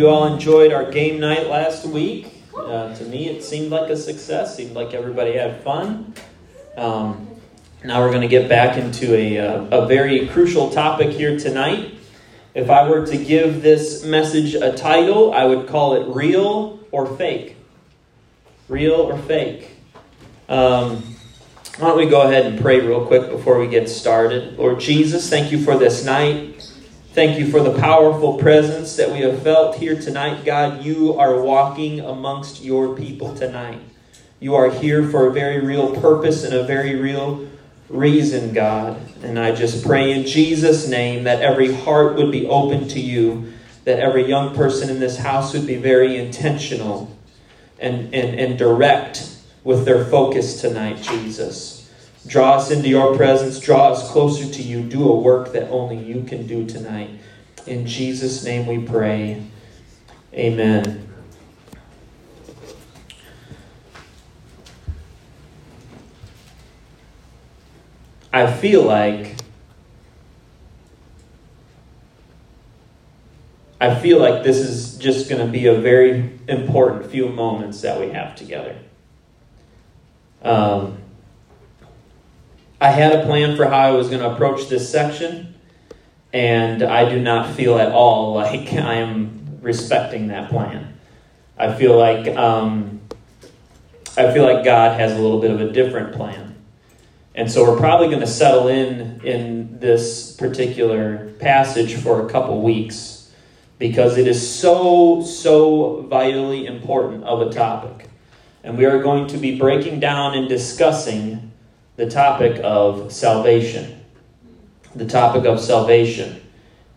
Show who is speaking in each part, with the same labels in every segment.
Speaker 1: You all enjoyed our game night last week. Uh, to me, it seemed like a success. Seemed like everybody had fun. Um, now we're going to get back into a, uh, a very crucial topic here tonight. If I were to give this message a title, I would call it Real or Fake. Real or Fake. Um, why don't we go ahead and pray real quick before we get started? Lord Jesus, thank you for this night. Thank you for the powerful presence that we have felt here tonight. God, you are walking amongst your people tonight. You are here for a very real purpose and a very real reason, God. And I just pray in Jesus' name that every heart would be open to you, that every young person in this house would be very intentional and, and, and direct with their focus tonight, Jesus. Draw us into your presence. Draw us closer to you. Do a work that only you can do tonight. In Jesus' name we pray. Amen. I feel like I feel like this is just going to be a very important few moments that we have together. Um, I had a plan for how I was going to approach this section, and I do not feel at all like I am respecting that plan. I feel like um, I feel like God has a little bit of a different plan, and so we're probably going to settle in in this particular passage for a couple weeks because it is so so vitally important of a topic, and we are going to be breaking down and discussing the topic of salvation. The topic of salvation.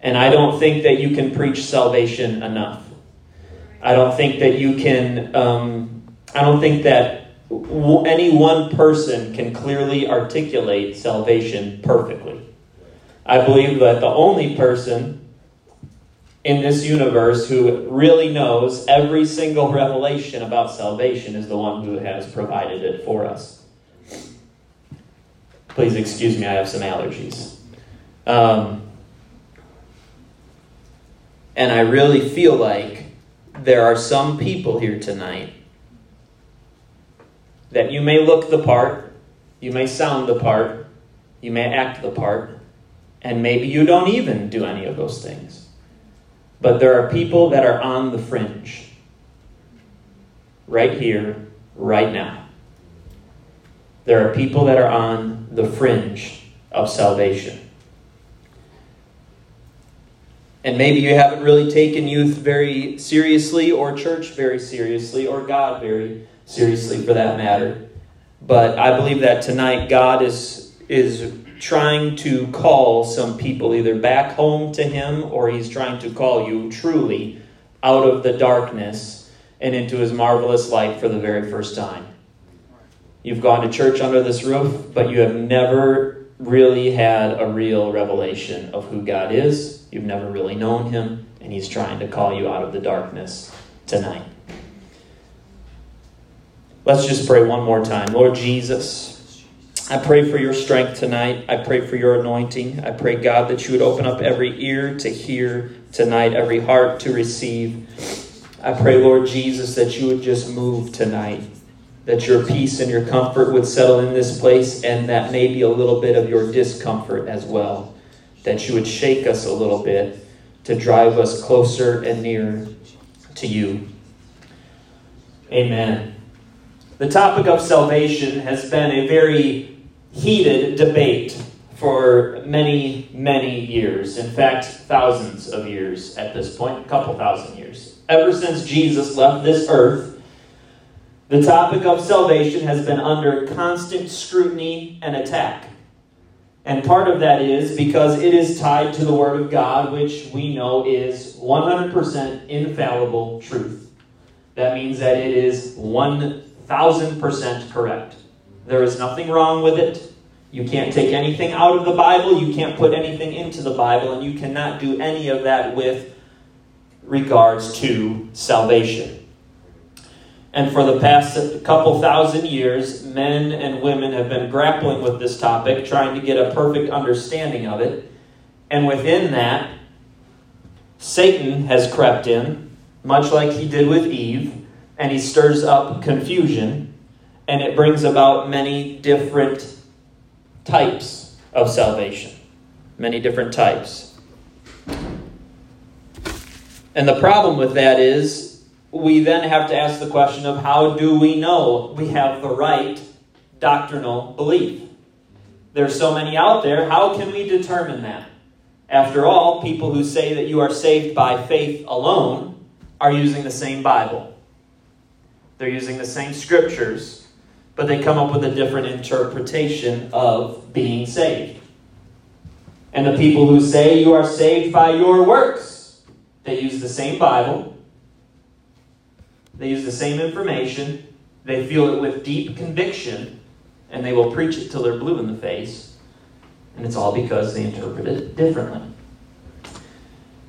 Speaker 1: And I don't think that you can preach salvation enough. I don't think that you can, um, I don't think that any one person can clearly articulate salvation perfectly. I believe that the only person in this universe who really knows every single revelation about salvation is the one who has provided it for us. Please excuse me, I have some allergies. Um, and I really feel like there are some people here tonight that you may look the part, you may sound the part, you may act the part, and maybe you don't even do any of those things. But there are people that are on the fringe, right here, right now. There are people that are on the fringe of salvation. And maybe you haven't really taken youth very seriously, or church very seriously, or God very seriously for that matter. But I believe that tonight God is, is trying to call some people either back home to Him or He's trying to call you truly out of the darkness and into His marvelous light for the very first time. You've gone to church under this roof, but you have never really had a real revelation of who God is. You've never really known Him, and He's trying to call you out of the darkness tonight. Let's just pray one more time. Lord Jesus, I pray for your strength tonight. I pray for your anointing. I pray, God, that you would open up every ear to hear tonight, every heart to receive. I pray, Lord Jesus, that you would just move tonight that your peace and your comfort would settle in this place, and that maybe a little bit of your discomfort as well. That you would shake us a little bit to drive us closer and nearer to you. Amen. The topic of salvation has been a very heated debate for many, many years. In fact, thousands of years at this point, a couple thousand years. Ever since Jesus left this earth, the topic of salvation has been under constant scrutiny and attack. And part of that is because it is tied to the Word of God, which we know is 100% infallible truth. That means that it is 1000% correct. There is nothing wrong with it. You can't take anything out of the Bible, you can't put anything into the Bible, and you cannot do any of that with regards to salvation. And for the past couple thousand years, men and women have been grappling with this topic, trying to get a perfect understanding of it. And within that, Satan has crept in, much like he did with Eve, and he stirs up confusion, and it brings about many different types of salvation. Many different types. And the problem with that is we then have to ask the question of how do we know we have the right doctrinal belief? There's so many out there. How can we determine that? After all, people who say that you are saved by faith alone are using the same Bible. They're using the same scriptures, but they come up with a different interpretation of being saved. And the people who say you are saved by your works, they use the same Bible, they use the same information, they feel it with deep conviction, and they will preach it till they're blue in the face. And it's all because they interpret it differently.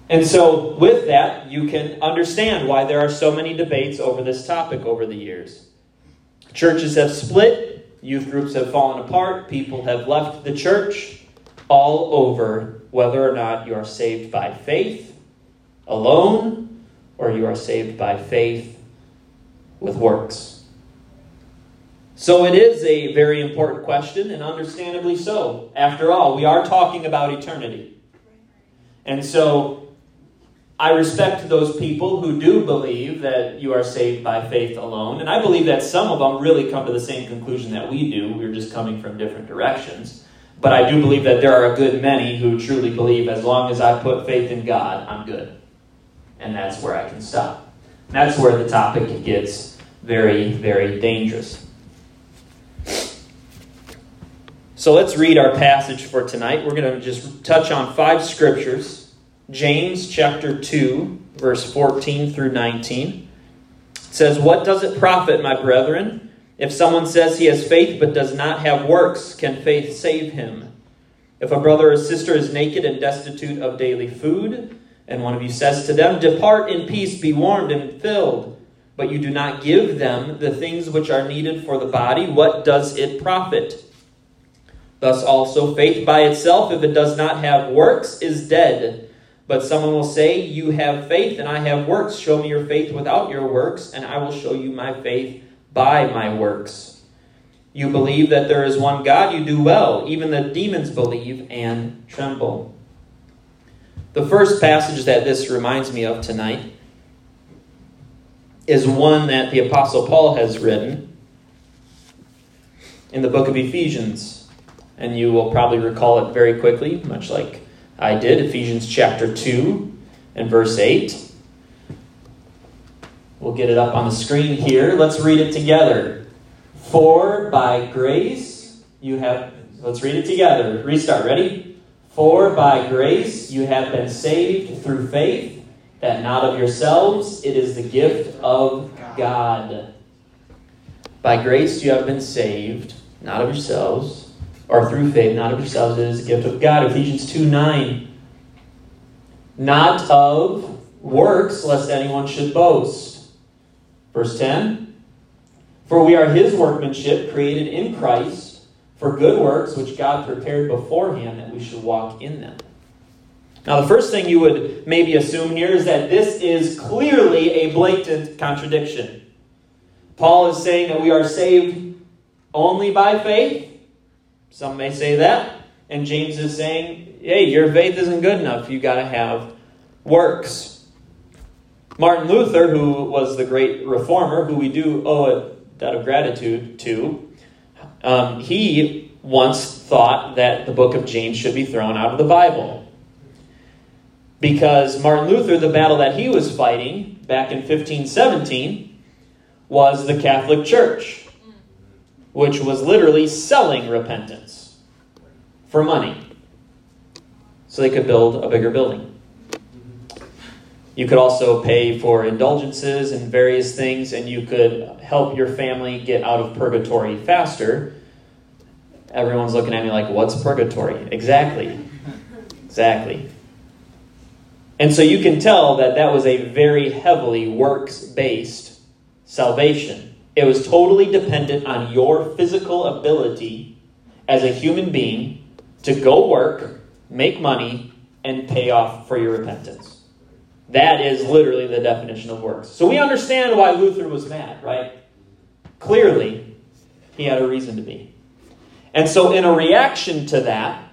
Speaker 1: And so, with that, you can understand why there are so many debates over this topic over the years. Churches have split, youth groups have fallen apart, people have left the church, all over whether or not you are saved by faith alone or you are saved by faith with works. So it is a very important question, and understandably so. After all, we are talking about eternity. And so I respect those people who do believe that you are saved by faith alone. And I believe that some of them really come to the same conclusion that we do. We're just coming from different directions. But I do believe that there are a good many who truly believe as long as I put faith in God, I'm good. And that's where I can stop. That's where the topic gets very, very dangerous. So let's read our passage for tonight. We're going to just touch on five scriptures James chapter 2, verse 14 through 19. It says, What does it profit, my brethren? If someone says he has faith but does not have works, can faith save him? If a brother or sister is naked and destitute of daily food, and one of you says to them, Depart in peace, be warmed and filled, but you do not give them the things which are needed for the body, what does it profit? Thus also, faith by itself, if it does not have works, is dead. But someone will say, You have faith, and I have works. Show me your faith without your works, and I will show you my faith by my works. You believe that there is one God, you do well. Even the demons believe and tremble. The first passage that this reminds me of tonight is one that the Apostle Paul has written in the book of Ephesians. And you will probably recall it very quickly, much like I did. Ephesians chapter 2 and verse 8. We'll get it up on the screen here. Let's read it together. For by grace you have. Let's read it together. Restart. Ready? For by grace you have been saved through faith, that not of yourselves, it is the gift of God. By grace you have been saved, not of yourselves, or through faith, not of yourselves, it is the gift of God. Ephesians 2 9. Not of works, lest anyone should boast. Verse 10 For we are his workmanship, created in Christ, for good works which God prepared beforehand that we should walk in them. Now, the first thing you would maybe assume here is that this is clearly a blatant contradiction. Paul is saying that we are saved only by faith. Some may say that. And James is saying, hey, your faith isn't good enough. You've got to have works. Martin Luther, who was the great reformer, who we do owe a debt of gratitude to, um, he once thought that the book of James should be thrown out of the Bible. Because Martin Luther, the battle that he was fighting back in 1517, was the Catholic Church, which was literally selling repentance for money so they could build a bigger building. You could also pay for indulgences and various things, and you could help your family get out of purgatory faster. Everyone's looking at me like, what's purgatory? Exactly. Exactly. And so you can tell that that was a very heavily works based salvation. It was totally dependent on your physical ability as a human being to go work, make money, and pay off for your repentance. That is literally the definition of works. So we understand why Luther was mad, right? Clearly, he had a reason to be. And so, in a reaction to that,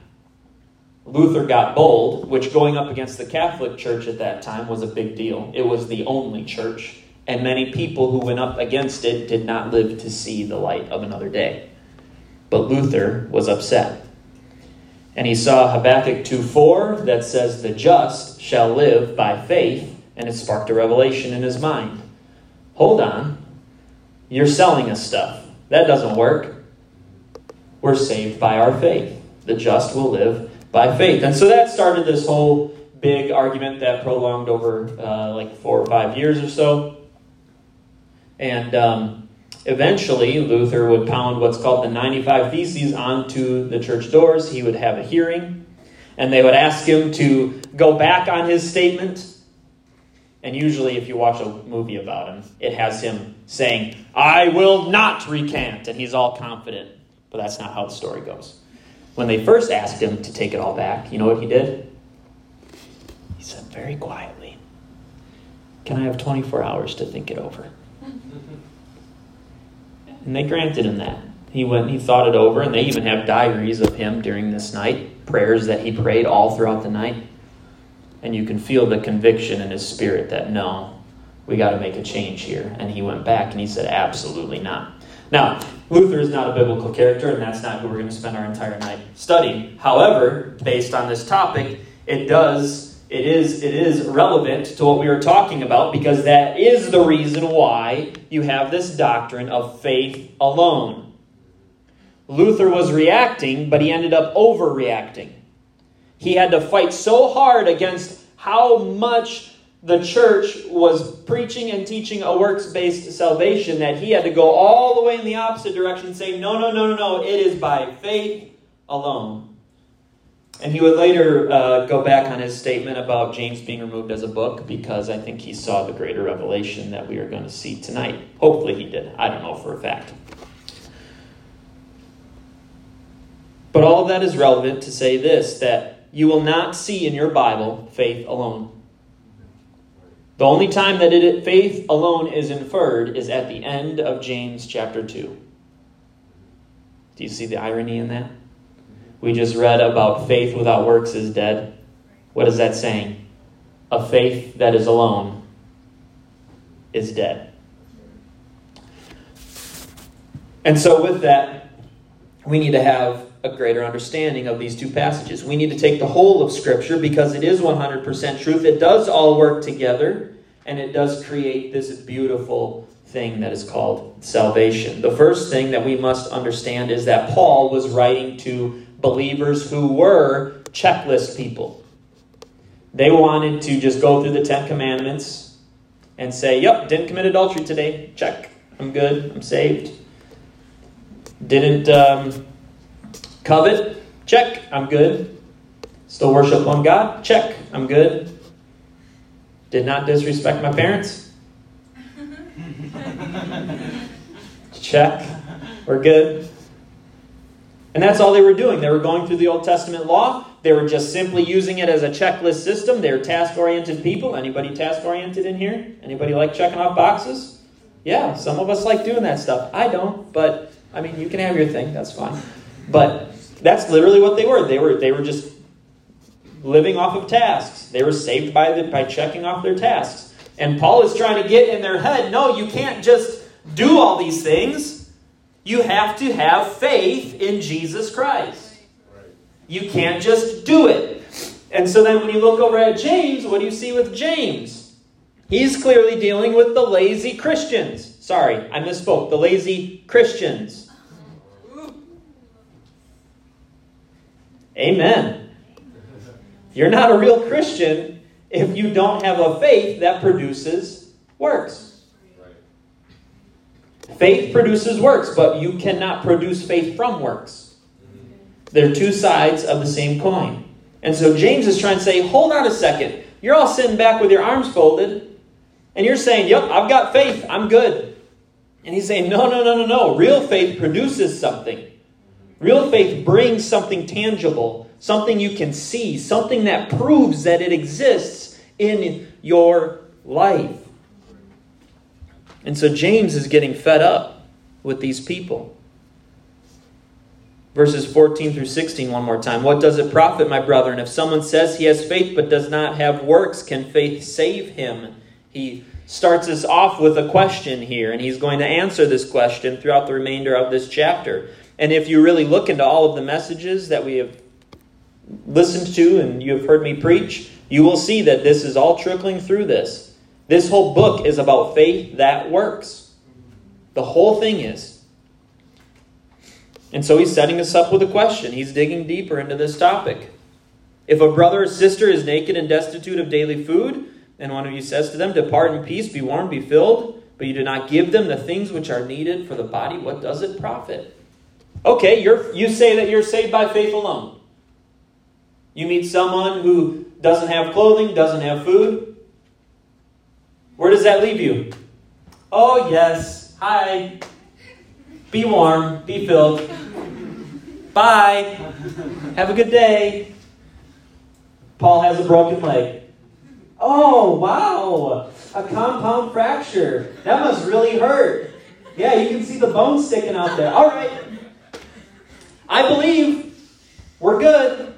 Speaker 1: Luther got bold, which going up against the Catholic Church at that time was a big deal. It was the only church, and many people who went up against it did not live to see the light of another day. But Luther was upset. And he saw Habakkuk 2 4 that says, The just shall live by faith, and it sparked a revelation in his mind. Hold on, you're selling us stuff. That doesn't work. We're saved by our faith. The just will live by faith. And so that started this whole big argument that prolonged over uh, like four or five years or so. And um, eventually, Luther would pound what's called the 95 Theses onto the church doors. He would have a hearing, and they would ask him to go back on his statement. And usually, if you watch a movie about him, it has him saying, I will not recant, and he's all confident. But that's not how the story goes. When they first asked him to take it all back, you know what he did? He said very quietly, Can I have 24 hours to think it over? And they granted him that. He went he thought it over, and they even have diaries of him during this night, prayers that he prayed all throughout the night. And you can feel the conviction in his spirit that no, we got to make a change here. And he went back and he said, Absolutely not. Now, Luther is not a biblical character, and that's not who we're going to spend our entire night studying. However, based on this topic, it does it is it is relevant to what we are talking about because that is the reason why you have this doctrine of faith alone. Luther was reacting, but he ended up overreacting. He had to fight so hard against how much the church was preaching and teaching a works based salvation that he had to go all the way in the opposite direction saying, no, no, no, no, no, it is by faith alone. And he would later uh, go back on his statement about James being removed as a book because I think he saw the greater revelation that we are going to see tonight. Hopefully he did. I don't know for a fact. But all that is relevant to say this that you will not see in your Bible faith alone. The only time that it, faith alone is inferred is at the end of James chapter 2. Do you see the irony in that? We just read about faith without works is dead. What is that saying? A faith that is alone is dead. And so, with that, we need to have a greater understanding of these two passages. We need to take the whole of Scripture because it is 100% truth. It does all work together and it does create this beautiful thing that is called salvation. The first thing that we must understand is that Paul was writing to believers who were checklist people. They wanted to just go through the Ten Commandments and say, Yep, didn't commit adultery today. Check. I'm good. I'm saved. Didn't um, covet. Check. I'm good. Still worship one God. Check. I'm good. Did not disrespect my parents? Check. We're good. And that's all they were doing. They were going through the Old Testament law. They were just simply using it as a checklist system. They were task-oriented people. Anybody task-oriented in here? Anybody like checking off boxes? Yeah, some of us like doing that stuff. I don't, but I mean, you can have your thing. That's fine. But that's literally what they were. They were they were just living off of tasks. They were saved by, the, by checking off their tasks. And Paul is trying to get in their head no, you can't just do all these things. You have to have faith in Jesus Christ. You can't just do it. And so then when you look over at James, what do you see with James? He's clearly dealing with the lazy Christians. Sorry, I misspoke. The lazy Christians. Amen. You're not a real Christian if you don't have a faith that produces works. Faith produces works, but you cannot produce faith from works. They're two sides of the same coin. And so James is trying to say, hold on a second. You're all sitting back with your arms folded, and you're saying, yep, I've got faith. I'm good. And he's saying, no, no, no, no, no. Real faith produces something. Real faith brings something tangible something you can see, something that proves that it exists in your life. And so James is getting fed up with these people. Verses 14 through 16, one more time. What does it profit, my brethren, if someone says he has faith but does not have works? Can faith save him? He starts us off with a question here, and he's going to answer this question throughout the remainder of this chapter. And if you really look into all of the messages that we have listened to and you have heard me preach, you will see that this is all trickling through this. This whole book is about faith that works. The whole thing is. And so he's setting us up with a question. He's digging deeper into this topic. If a brother or sister is naked and destitute of daily food, and one of you says to them, Depart in peace, be warmed, be filled, but you do not give them the things which are needed for the body, what does it profit? Okay, you're, you say that you're saved by faith alone. You meet someone who doesn't have clothing, doesn't have food. Where does that leave you? Oh, yes. Hi. Be warm, be filled. Bye. Have a good day. Paul has a broken leg. Oh, wow. A compound fracture. That must really hurt. Yeah, you can see the bone sticking out there. All right. I believe. We're good.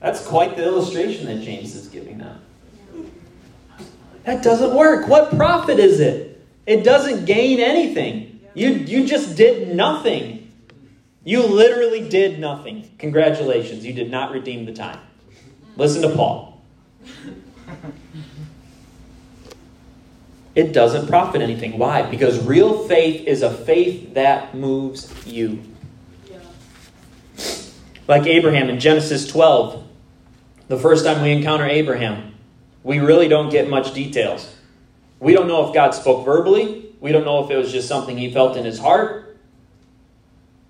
Speaker 1: That's quite the illustration that James is giving now. That doesn't work. What profit is it? It doesn't gain anything. You, you just did nothing. You literally did nothing. Congratulations, you did not redeem the time. Listen to Paul. It doesn't profit anything. Why? Because real faith is a faith that moves you. Like Abraham in Genesis 12, the first time we encounter Abraham, we really don't get much details. We don't know if God spoke verbally. We don't know if it was just something he felt in his heart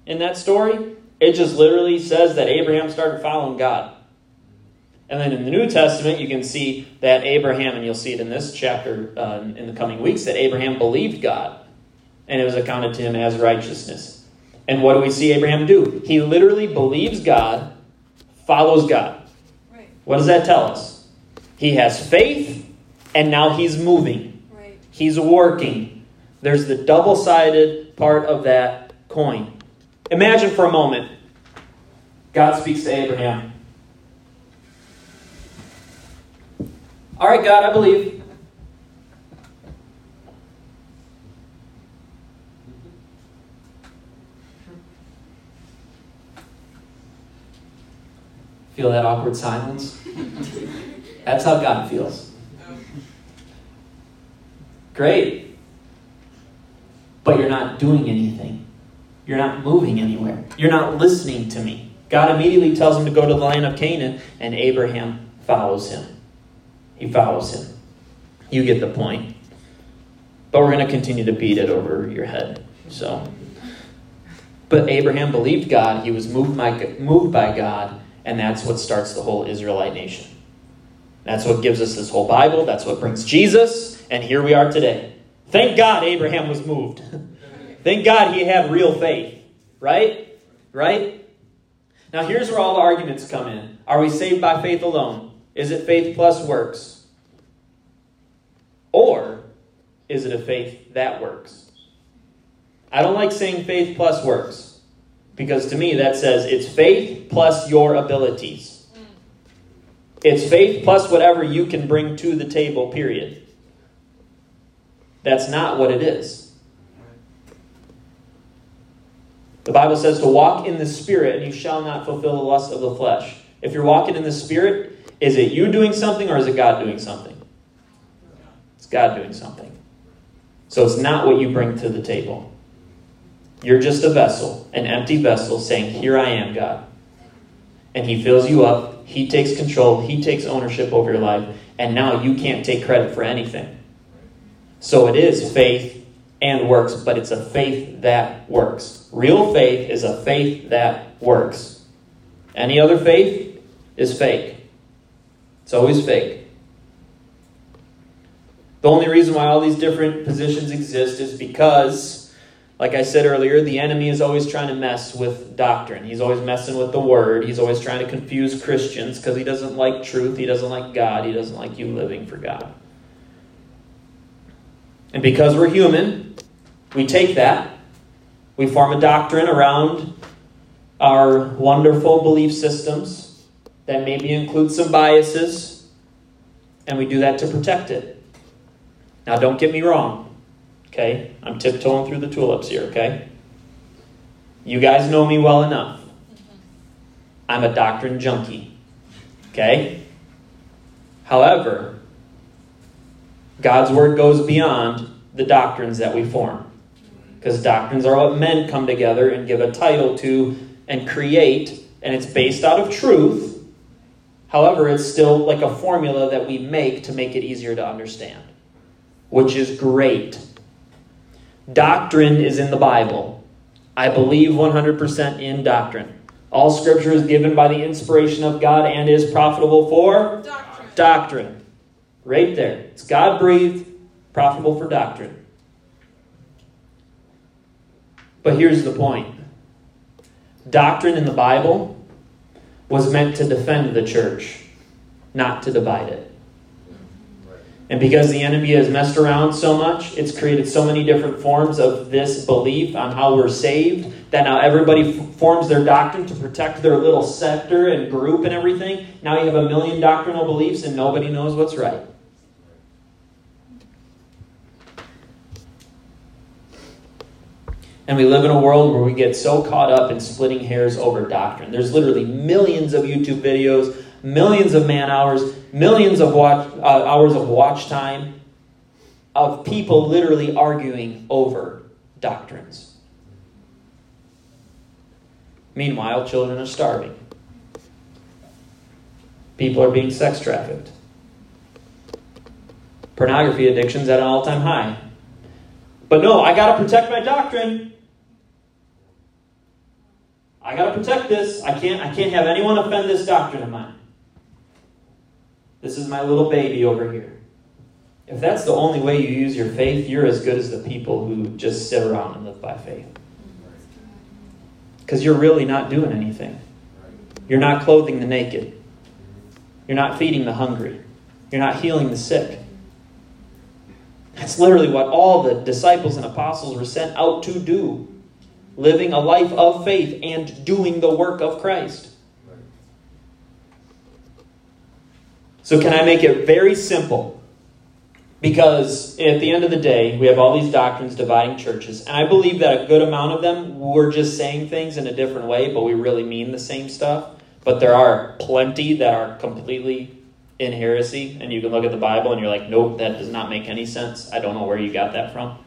Speaker 1: in that story. It just literally says that Abraham started following God. And then in the New Testament, you can see that Abraham, and you'll see it in this chapter uh, in the coming weeks, that Abraham believed God, and it was accounted to him as righteousness. And what do we see Abraham do? He literally believes God, follows God. Right. What does that tell us? He has faith, and now he's moving. Right. He's working. There's the double sided part of that coin. Imagine for a moment God speaks to Abraham. All right, God, I believe. Feel that awkward silence? That's how God feels. Great. But you're not doing anything. You're not moving anywhere. You're not listening to me. God immediately tells him to go to the land of Canaan, and Abraham follows him. He follows him. You get the point. But we're going to continue to beat it over your head. So, but Abraham believed God. He was moved by, moved by God, and that's what starts the whole Israelite nation. That's what gives us this whole Bible. That's what brings Jesus, and here we are today. Thank God Abraham was moved. Thank God he had real faith. Right? Right? Now here's where all the arguments come in. Are we saved by faith alone? Is it faith plus works? Or is it a faith that works? I don't like saying faith plus works because to me that says it's faith plus your abilities. It's faith plus whatever you can bring to the table, period. That's not what it is. The Bible says to walk in the Spirit, and you shall not fulfill the lust of the flesh. If you're walking in the Spirit, is it you doing something or is it God doing something? It's God doing something. So it's not what you bring to the table. You're just a vessel, an empty vessel, saying, Here I am, God. And He fills you up. He takes control. He takes ownership over your life. And now you can't take credit for anything. So it is faith and works, but it's a faith that works. Real faith is a faith that works. Any other faith is fake. It's always fake. The only reason why all these different positions exist is because Like I said earlier, the enemy is always trying to mess with doctrine. He's always messing with the word. He's always trying to confuse Christians because he doesn't like truth. He doesn't like God. He doesn't like you living for God. And because we're human, we take that, we form a doctrine around our wonderful belief systems that maybe include some biases, and we do that to protect it. Now, don't get me wrong, okay? I'm tiptoeing through the tulips here, okay? You guys know me well enough. Mm-hmm. I'm a doctrine junkie, okay? However, God's word goes beyond the doctrines that we form. Because doctrines are what men come together and give a title to and create, and it's based out of truth. However, it's still like a formula that we make to make it easier to understand, which is great. Doctrine is in the Bible. I believe 100% in doctrine. All scripture is given by the inspiration of God and is profitable for
Speaker 2: Doctrine.
Speaker 1: doctrine. Right there. It's God breathed, profitable for doctrine. But here's the point doctrine in the Bible was meant to defend the church, not to divide it. And because the enemy has messed around so much, it's created so many different forms of this belief on how we're saved that now everybody f- forms their doctrine to protect their little sector and group and everything. Now you have a million doctrinal beliefs and nobody knows what's right. And we live in a world where we get so caught up in splitting hairs over doctrine. There's literally millions of YouTube videos, millions of man hours, millions of watch, uh, hours of watch time of people literally arguing over doctrines. Meanwhile, children are starving. People are being sex trafficked. Pornography addiction's at an all time high. But no, I got to protect my doctrine. I got to protect this. I can't I can't have anyone offend this doctrine of mine. This is my little baby over here. If that's the only way you use your faith, you're as good as the people who just sit around and live by faith. Because you're really not doing anything. You're not clothing the naked. You're not feeding the hungry. You're not healing the sick. That's literally what all the disciples and apostles were sent out to do living a life of faith and doing the work of Christ. So, can I make it very simple? Because at the end of the day, we have all these doctrines dividing churches, and I believe that a good amount of them we're just saying things in a different way, but we really mean the same stuff. But there are plenty that are completely in heresy, and you can look at the Bible and you're like, nope, that does not make any sense. I don't know where you got that from.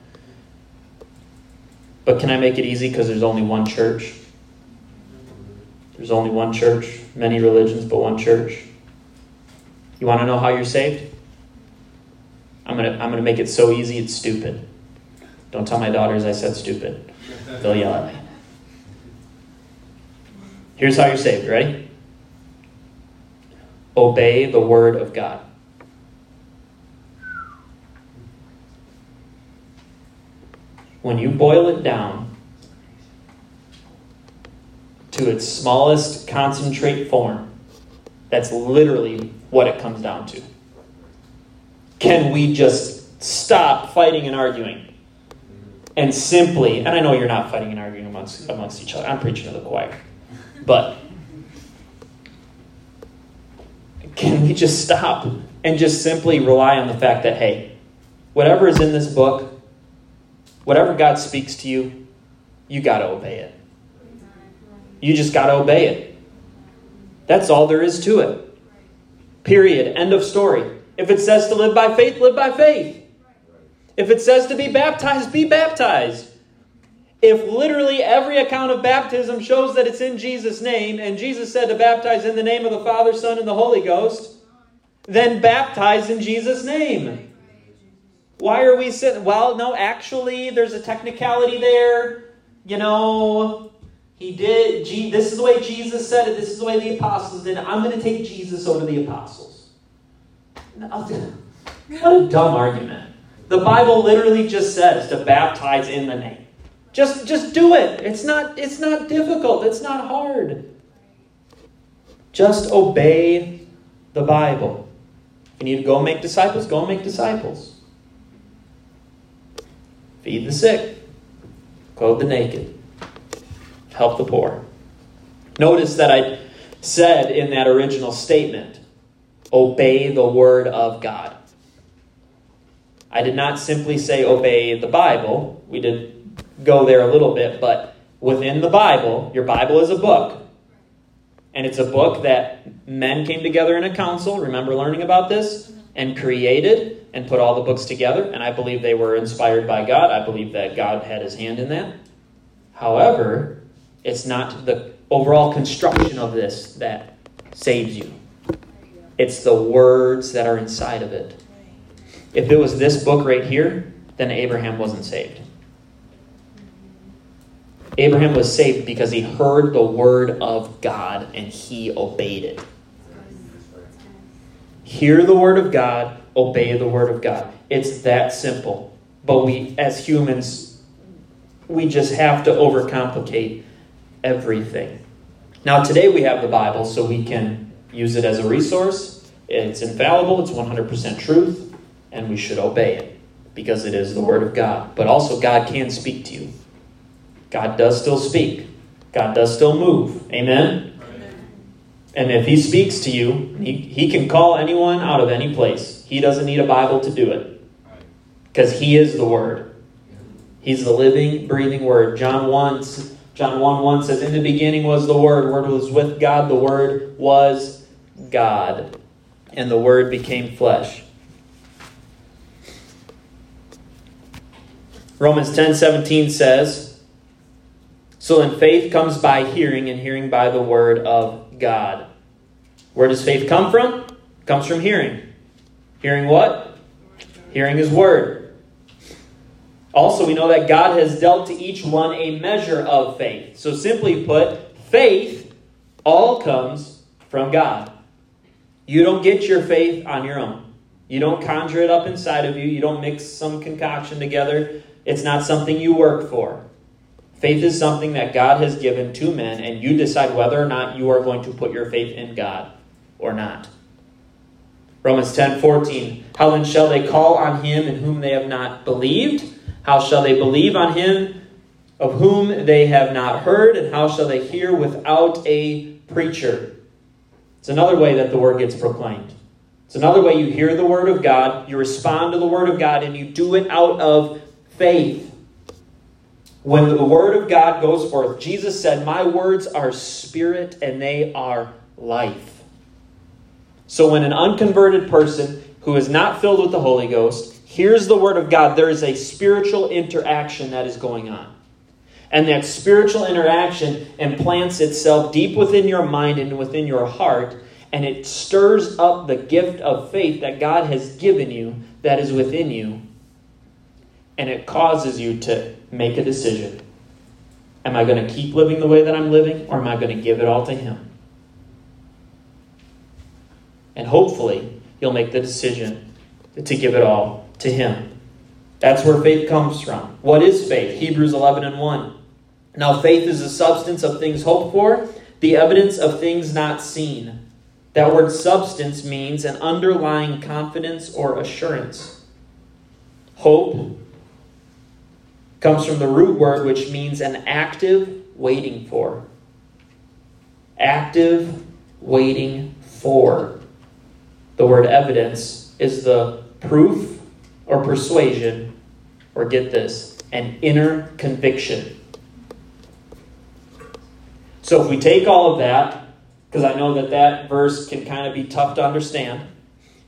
Speaker 1: But can I make it easy because there's only one church? There's only one church, many religions, but one church. You want to know how you're saved? I'm going to I'm going to make it so easy it's stupid. Don't tell my daughters I said stupid. They'll yell at me. Here's how you're saved. Ready? Obey the word of God. When you boil it down to its smallest concentrate form, that's literally what it comes down to. Can we just stop fighting and arguing? And simply, and I know you're not fighting and arguing amongst, amongst each other, I'm preaching to the choir. But can we just stop and just simply rely on the fact that, hey, whatever is in this book, Whatever God speaks to you, you got to obey it. You just got to obey it. That's all there is to it. Period. End of story. If it says to live by faith, live by faith. If it says to be baptized, be baptized. If literally every account of baptism shows that it's in Jesus' name, and Jesus said to baptize in the name of the Father, Son, and the Holy Ghost, then baptize in Jesus' name. Why are we sitting? Well, no, actually, there's a technicality there. You know, he did. This is the way Jesus said it. This is the way the apostles did it. I'm going to take Jesus over the apostles. What a dumb argument. The Bible literally just says to baptize in the name. Just just do it. It's not it's not difficult. It's not hard. Just obey the Bible. You need to go make disciples, go make disciples. Feed the sick, clothe the naked, help the poor. Notice that I said in that original statement, obey the word of God. I did not simply say obey the Bible. We did go there a little bit, but within the Bible, your Bible is a book. And it's a book that men came together in a council, remember learning about this, and created and put all the books together. And I believe they were inspired by God. I believe that God had his hand in that. However, it's not the overall construction of this that saves you, it's the words that are inside of it. If it was this book right here, then Abraham wasn't saved. Abraham was saved because he heard the word of God and he obeyed it. Hear the word of God, obey the word of God. It's that simple. But we, as humans, we just have to overcomplicate everything. Now, today we have the Bible, so we can use it as a resource. It's infallible, it's 100% truth, and we should obey it because it is the Word of God. But also, God can speak to you. God does still speak, God does still move. Amen? And if He speaks to you, he, he can call anyone out of any place. He doesn't need a Bible to do it because He is the Word. He's the living, breathing Word. John 1, John 1 1 says, In the beginning was the Word. Word was with God. The Word was God. And the Word became flesh. Romans ten seventeen says, So then faith comes by hearing, and hearing by the Word of God. Where does faith come from? It comes from hearing. Hearing what? Hearing His Word. Also, we know that God has dealt to each one a measure of faith. So, simply put, faith all comes from God. You don't get your faith on your own. You don't conjure it up inside of you. You don't mix some concoction together. It's not something you work for. Faith is something that God has given to men, and you decide whether or not you are going to put your faith in God or not. Romans 10 14. How then shall they call on him in whom they have not believed? How shall they believe on him of whom they have not heard? And how shall they hear without a preacher? It's another way that the word gets proclaimed. It's another way you hear the word of God, you respond to the word of God, and you do it out of faith. When the word of God goes forth, Jesus said, My words are spirit and they are life. So when an unconverted person who is not filled with the Holy Ghost hears the word of God, there is a spiritual interaction that is going on. And that spiritual interaction implants itself deep within your mind and within your heart, and it stirs up the gift of faith that God has given you that is within you and it causes you to make a decision. Am I going to keep living the way that I'm living, or am I going to give it all to Him? And hopefully, you'll make the decision to give it all to Him. That's where faith comes from. What is faith? Hebrews 11 and 1. Now, faith is the substance of things hoped for, the evidence of things not seen. That word substance means an underlying confidence or assurance. Hope comes from the root word which means an active waiting for. Active waiting for. The word evidence is the proof or persuasion, or get this, an inner conviction. So if we take all of that, because I know that that verse can kind of be tough to understand,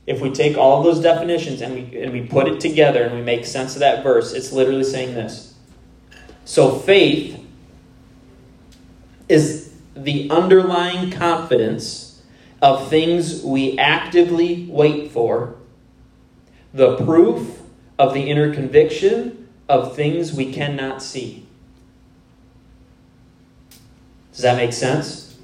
Speaker 1: if we take all of those definitions and we, and we put it together and we make sense of that verse, it's literally saying this. So faith is the underlying confidence of things we actively wait for, the proof of the inner conviction of things we cannot see. Does that make sense?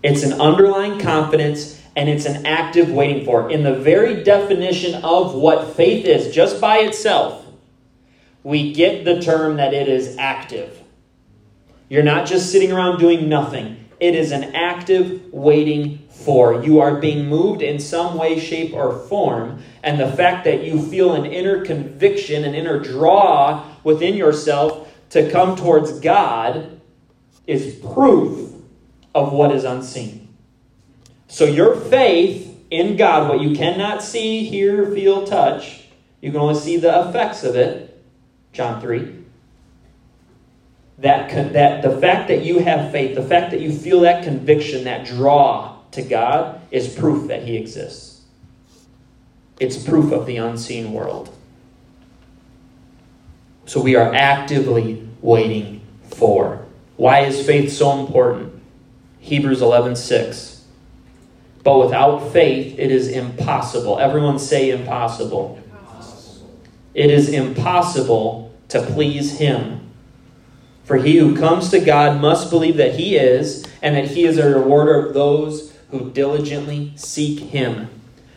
Speaker 1: It's an underlying confidence and it's an active waiting for. In the very definition of what faith is, just by itself, we get the term that it is active. You're not just sitting around doing nothing, it is an active waiting for. You are being moved in some way, shape, or form. And the fact that you feel an inner conviction, an inner draw within yourself to come towards God is proof of what is unseen. So your faith in God, what you cannot see, hear, feel, touch, you can only see the effects of it. John 3. That, that the fact that you have faith, the fact that you feel that conviction, that draw to God, is proof that He exists. It's proof of the unseen world. So we are actively waiting for. Why is faith so important? Hebrews 11 6. But without faith, it is impossible. Everyone say impossible. impossible. It is impossible to please Him. For he who comes to God must believe that He is, and that He is a rewarder of those who diligently seek Him.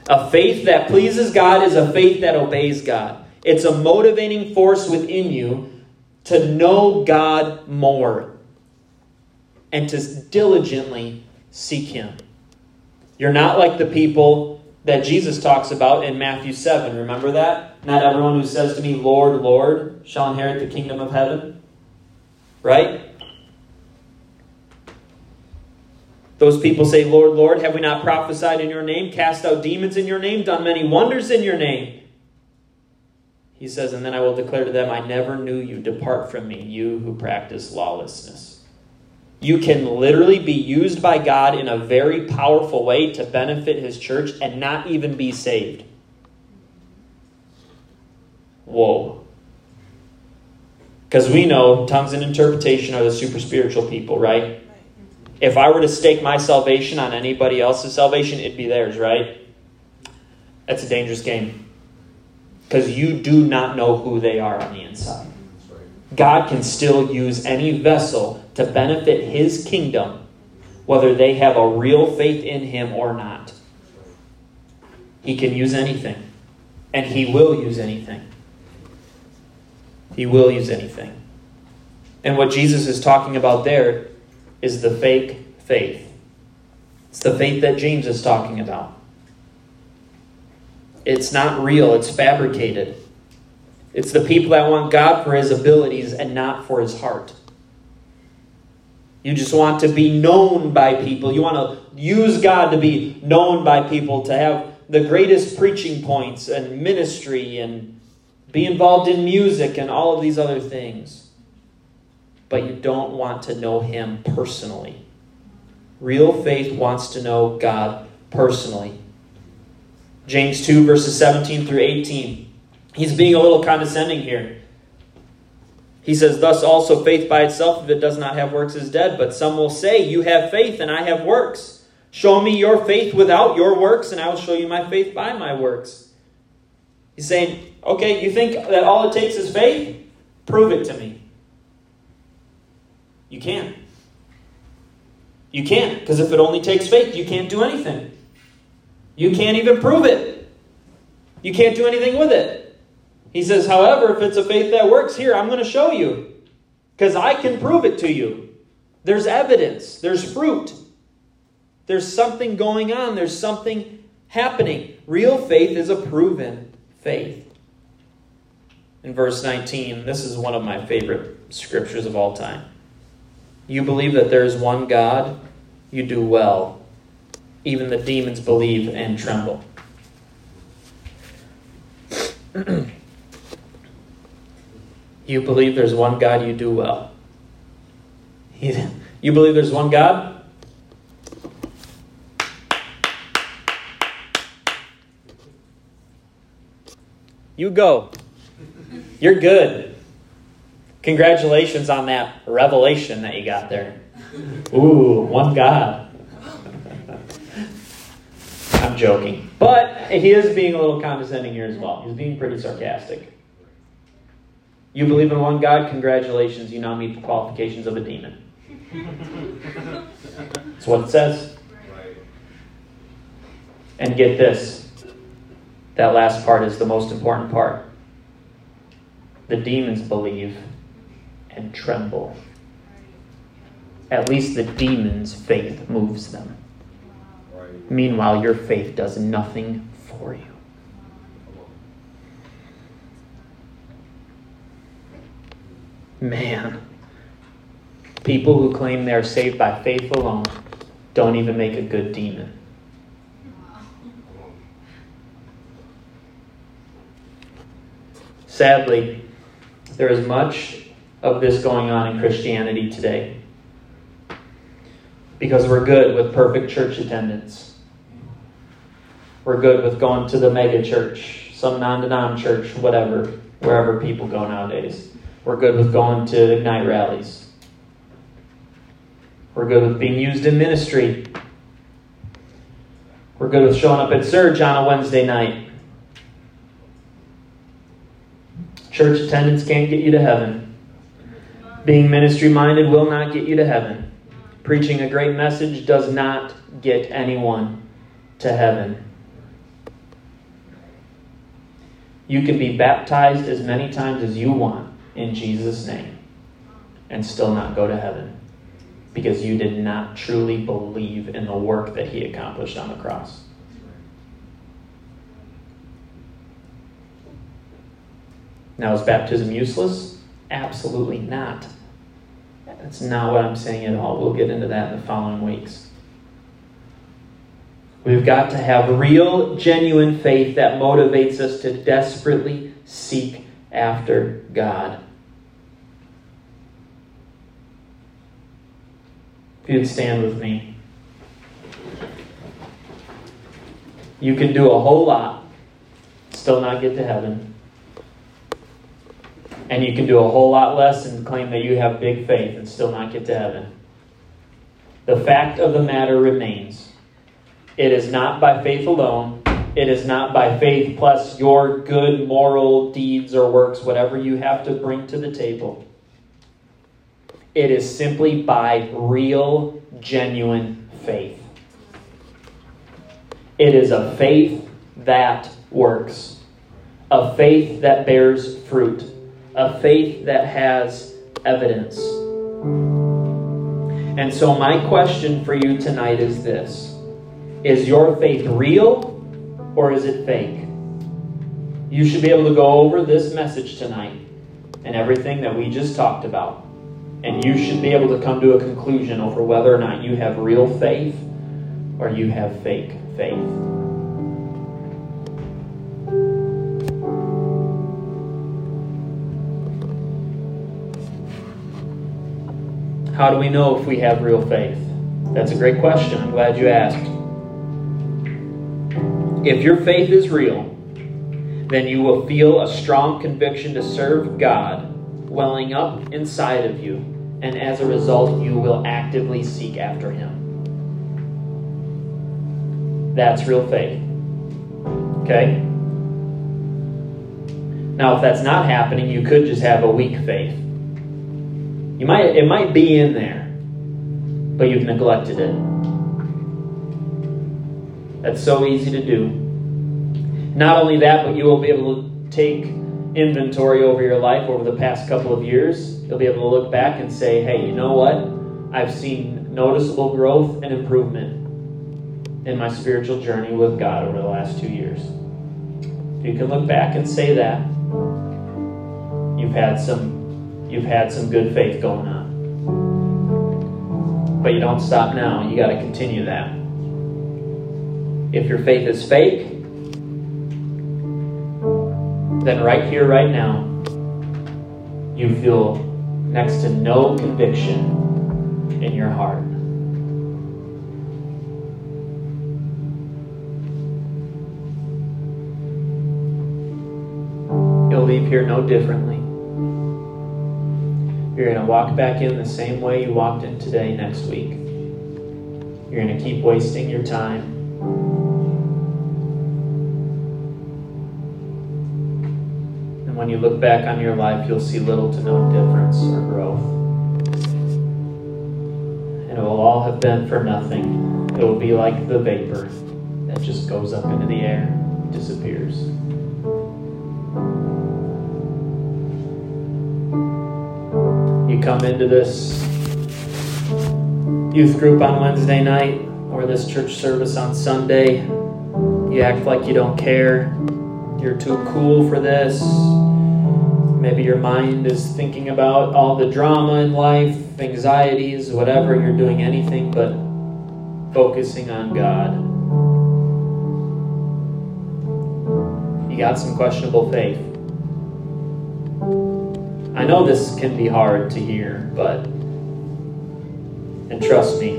Speaker 1: A faith that pleases God is a faith that obeys God. It's a motivating force within you to know God more and to diligently seek Him. You're not like the people that Jesus talks about in Matthew 7. Remember that? Not everyone who says to me, Lord, Lord, shall inherit the kingdom of heaven. Right? Those people say, Lord, Lord, have we not prophesied in your name, cast out demons in your name, done many wonders in your name? He says, And then I will declare to them, I never knew you. Depart from me, you who practice lawlessness. You can literally be used by God in a very powerful way to benefit His church and not even be saved. Whoa. Because we know tongues and interpretation are the super spiritual people, right? If I were to stake my salvation on anybody else's salvation, it'd be theirs, right? That's a dangerous game. Because you do not know who they are on the inside. God can still use any vessel to benefit his kingdom, whether they have a real faith in him or not. He can use anything, and he will use anything. He will use anything. And what Jesus is talking about there is the fake faith. It's the faith that James is talking about. It's not real, it's fabricated. It's the people that want God for his abilities and not for his heart. You just want to be known by people. You want to use God to be known by people, to have the greatest preaching points and ministry and be involved in music and all of these other things. But you don't want to know Him personally. Real faith wants to know God personally. James 2, verses 17 through 18. He's being a little condescending here. He says, Thus also faith by itself, if it does not have works, is dead. But some will say, You have faith, and I have works. Show me your faith without your works, and I will show you my faith by my works. He's saying, Okay, you think that all it takes is faith? Prove it to me. You can't. You can't, because if it only takes faith, you can't do anything. You can't even prove it. You can't do anything with it. He says, however, if it's a faith that works, here, I'm going to show you. Because I can prove it to you. There's evidence, there's fruit, there's something going on, there's something happening. Real faith is a proven faith. In verse 19, this is one of my favorite scriptures of all time. You believe that there is one God, you do well. Even the demons believe and tremble. You believe there's one God, you do well. You believe there's one God? You go. You're good. Congratulations on that revelation that you got there. Ooh, one God. I'm joking. But he is being a little condescending here as well. He's being pretty sarcastic. You believe in one God? Congratulations, you now meet the qualifications of a demon. That's what it says. And get this that last part is the most important part. the demons believe and tremble. At least the demons' faith moves them. Right. Meanwhile, your faith does nothing for you. Man, people who claim they're saved by faith alone don't even make a good demon. Sadly, there is much of this going on in Christianity today because we're good with perfect church attendance. We're good with going to the mega church, some non denom church, whatever, wherever people go nowadays. We're good with going to Ignite rallies. We're good with being used in ministry. We're good with showing up at Surge on a Wednesday night. Church attendance can't get you to heaven. Being ministry minded will not get you to heaven. Preaching a great message does not get anyone to heaven. You can be baptized as many times as you want in Jesus' name and still not go to heaven because you did not truly believe in the work that he accomplished on the cross. Now, is baptism useless? Absolutely not. That's not what I'm saying at all. We'll get into that in the following weeks. We've got to have real, genuine faith that motivates us to desperately seek after God. If you'd stand with me. You can do a whole lot, still not get to heaven. And you can do a whole lot less and claim that you have big faith and still not get to heaven. The fact of the matter remains it is not by faith alone. It is not by faith plus your good moral deeds or works, whatever you have to bring to the table. It is simply by real, genuine faith. It is a faith that works, a faith that bears fruit a faith that has evidence. And so, my question for you tonight is this Is your faith real or is it fake? You should be able to go over this message tonight and everything that we just talked about. And you should be able to come to a conclusion over whether or not you have real faith or you have fake faith. How do we know if we have real faith? That's a great question. I'm glad you asked. If your faith is real, then you will feel a strong conviction to serve God welling up inside of you, and as a result, you will actively seek after Him. That's real faith. Okay? Now, if that's not happening, you could just have a weak faith. You might it might be in there, but you've neglected it. That's so easy to do. Not only that, but you will be able to take inventory over your life over the past couple of years. You'll be able to look back and say, hey, you know what? I've seen noticeable growth and improvement in my spiritual journey with God over the last two years. You can look back and say that. You've had some you've had some good faith going on. But you don't stop now. You got to continue that. If your faith is fake, then right here, right now, you feel next to no conviction in your heart. You'll leave here no differently. You're going to walk back in the same way you walked in today next week. You're going to keep wasting your time. And when you look back on your life, you'll see little to no difference or growth. And it will all have been for nothing. It will be like the vapor that just goes up into the air, disappears. Come into this youth group on Wednesday night or this church service on Sunday. You act like you don't care. You're too cool for this. Maybe your mind is thinking about all the drama in life, anxieties, whatever. You're doing anything but focusing on God. You got some questionable faith. I know this can be hard to hear, but, and trust me,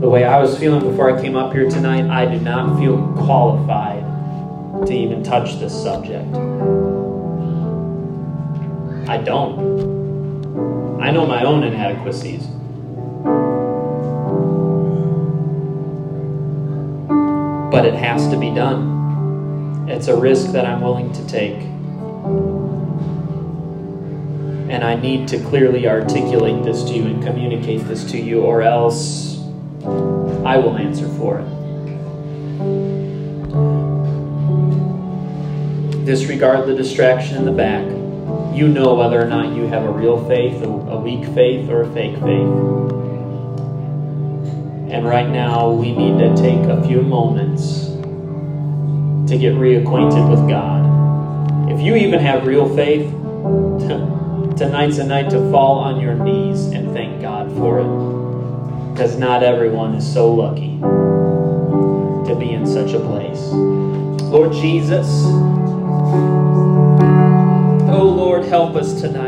Speaker 1: the way I was feeling before I came up here tonight, I did not feel qualified to even touch this subject. I don't. I know my own inadequacies. But it has to be done. It's a risk that I'm willing to take. And I need to clearly articulate this to you and communicate this to you, or else I will answer for it. Disregard the distraction in the back. You know whether or not you have a real faith, a, weak faith, or a fake faith. And right now, we need to take a few moments to get reacquainted with God. If you even have real faith, tonight's a night to fall on your knees and thank God for it. Because not everyone is so lucky to be in such a place. Lord Jesus, oh Lord, help us tonight.